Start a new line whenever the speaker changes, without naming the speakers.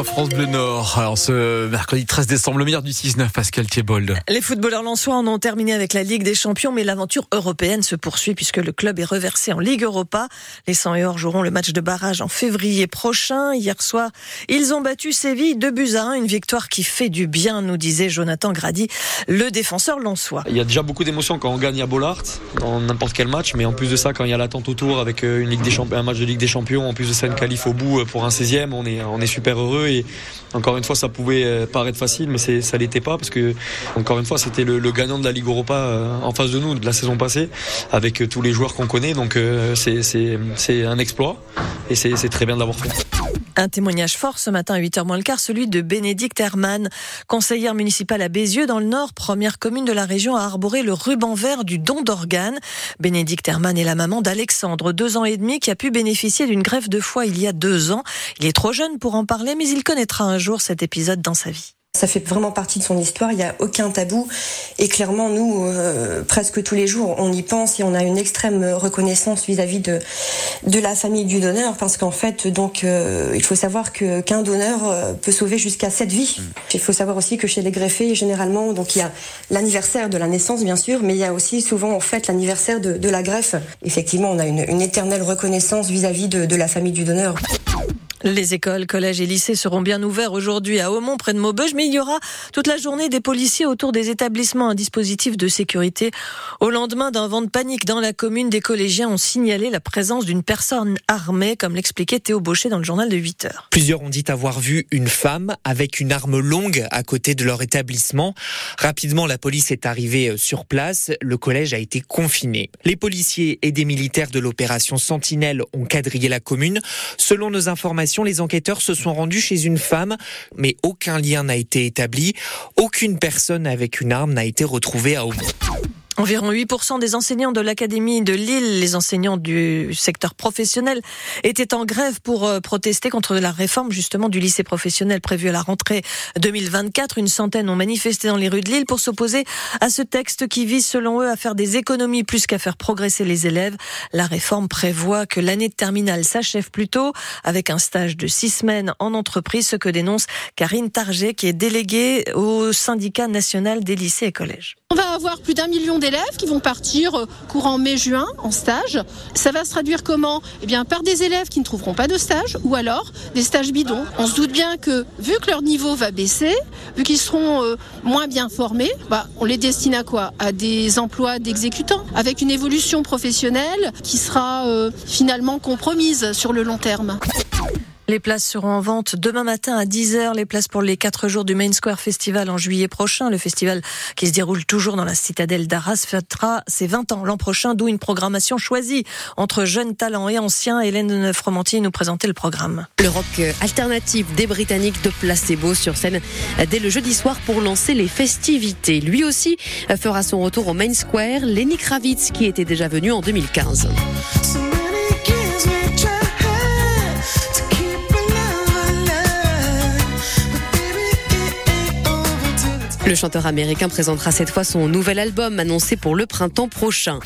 France Bleu Nord. Alors ce mercredi 13 décembre, le meilleur du 6-9, Pascal Thiebold.
Les footballeurs lensois en ont terminé avec la Ligue des Champions, mais l'aventure européenne se poursuit puisque le club est reversé en Ligue Europa. Les 100 et or joueront le match de barrage en février prochain. Hier soir, ils ont battu Séville 2 buts à 1, une victoire qui fait du bien, nous disait Jonathan Grady, le défenseur lensois.
Il y a déjà beaucoup d'émotions quand on gagne à Bollard, dans n'importe quel match, mais en plus de ça, quand il y a l'attente autour avec euh, une Ligue des Champions, un match de Ligue des Champions, en plus de ça, une qualif au bout euh, pour un 16e, on est, on est super heureux et encore une fois, ça pouvait euh, paraître facile, mais ça l'était pas parce que encore une fois, c'était le, le gagnant de la Ligue Europa en face de nous de la saison passée, avec tous les joueurs qu'on connaît. Donc c'est, un exploit et c'est, très bien de l'avoir fait.
Un témoignage fort ce matin à 8h moins le quart, celui de Bénédicte Hermann, conseillère municipale à Bézieux dans le Nord, première commune de la région à arborer le ruban vert du don d'organes. Bénédicte Hermann est la maman d'Alexandre, deux ans et demi, qui a pu bénéficier d'une greffe de foie il y a deux ans. Il est trop jeune pour en parler, mais il connaîtra un jour cet épisode dans sa vie.
Ça fait vraiment partie de son histoire, il n'y a aucun tabou. Et clairement, nous, euh, presque tous les jours, on y pense et on a une extrême reconnaissance vis-à-vis de, de la famille du donneur, parce qu'en fait, donc, euh, il faut savoir que qu'un donneur euh, peut sauver jusqu'à sept vies. Mm. Il faut savoir aussi que chez les greffés, généralement, donc il y a l'anniversaire de la naissance, bien sûr, mais il y a aussi souvent, en fait, l'anniversaire de, de la greffe. Effectivement, on a une, une éternelle reconnaissance vis-à-vis de, de la famille du donneur.
Les écoles, collèges et lycées seront bien ouverts aujourd'hui à Aumont, près de Maubeuge, mais il y aura toute la journée des policiers autour des établissements, un dispositif de sécurité. Au lendemain d'un vent de panique dans la commune, des collégiens ont signalé la présence d'une personne armée, comme l'expliquait Théo Baucher dans le journal de 8 heures.
Plusieurs ont dit avoir vu une femme avec une arme longue à côté de leur établissement. Rapidement, la police est arrivée euh, sur place. Le collège a été confiné. Les policiers et des militaires de l'opération Sentinelle ont quadrillé la commune. Selon nos informations, les enquêteurs se sont rendus chez une femme, mais aucun lien n'a été établi. Aucune personne avec une arme n'a été retrouvée à Aubin.
Environ 8% des enseignants de l'Académie de Lille, les enseignants du secteur professionnel, étaient en grève pour euh, protester contre la réforme justement du lycée professionnel prévue à la rentrée 2024. Une centaine ont manifesté dans les rues de Lille pour s'opposer à ce texte qui vise selon eux à faire des économies plus qu'à faire progresser les élèves. La réforme prévoit que l'année de terminale s'achève plus tôt avec un stage de six semaines en entreprise, ce que dénonce Karine Target qui est déléguée au syndicat national des lycées et collèges.
On va avoir plus d'un million d'élèves qui vont partir euh, courant mai-juin en stage. Ça va se traduire comment? Eh bien, par des élèves qui ne trouveront pas de stage ou alors des stages bidons. On se doute bien que, vu que leur niveau va baisser, vu qu'ils seront euh, moins bien formés, bah, on les destine à quoi? À des emplois d'exécutants, avec une évolution professionnelle qui sera euh, finalement compromise sur le long terme.
Les places seront en vente demain matin à 10h. Les places pour les 4 jours du Main Square Festival en juillet prochain. Le festival qui se déroule toujours dans la citadelle d'Arras fêtera ses 20 ans l'an prochain, d'où une programmation choisie entre jeunes talents et anciens. Hélène de Neuf-Romantier nous présentait le programme.
Le rock alternatif des Britanniques de Placebo sur scène dès le jeudi soir pour lancer les festivités. Lui aussi fera son retour au Main Square. Lenny Kravitz qui était déjà venu en 2015. Le chanteur américain présentera cette fois son nouvel album annoncé pour le printemps prochain.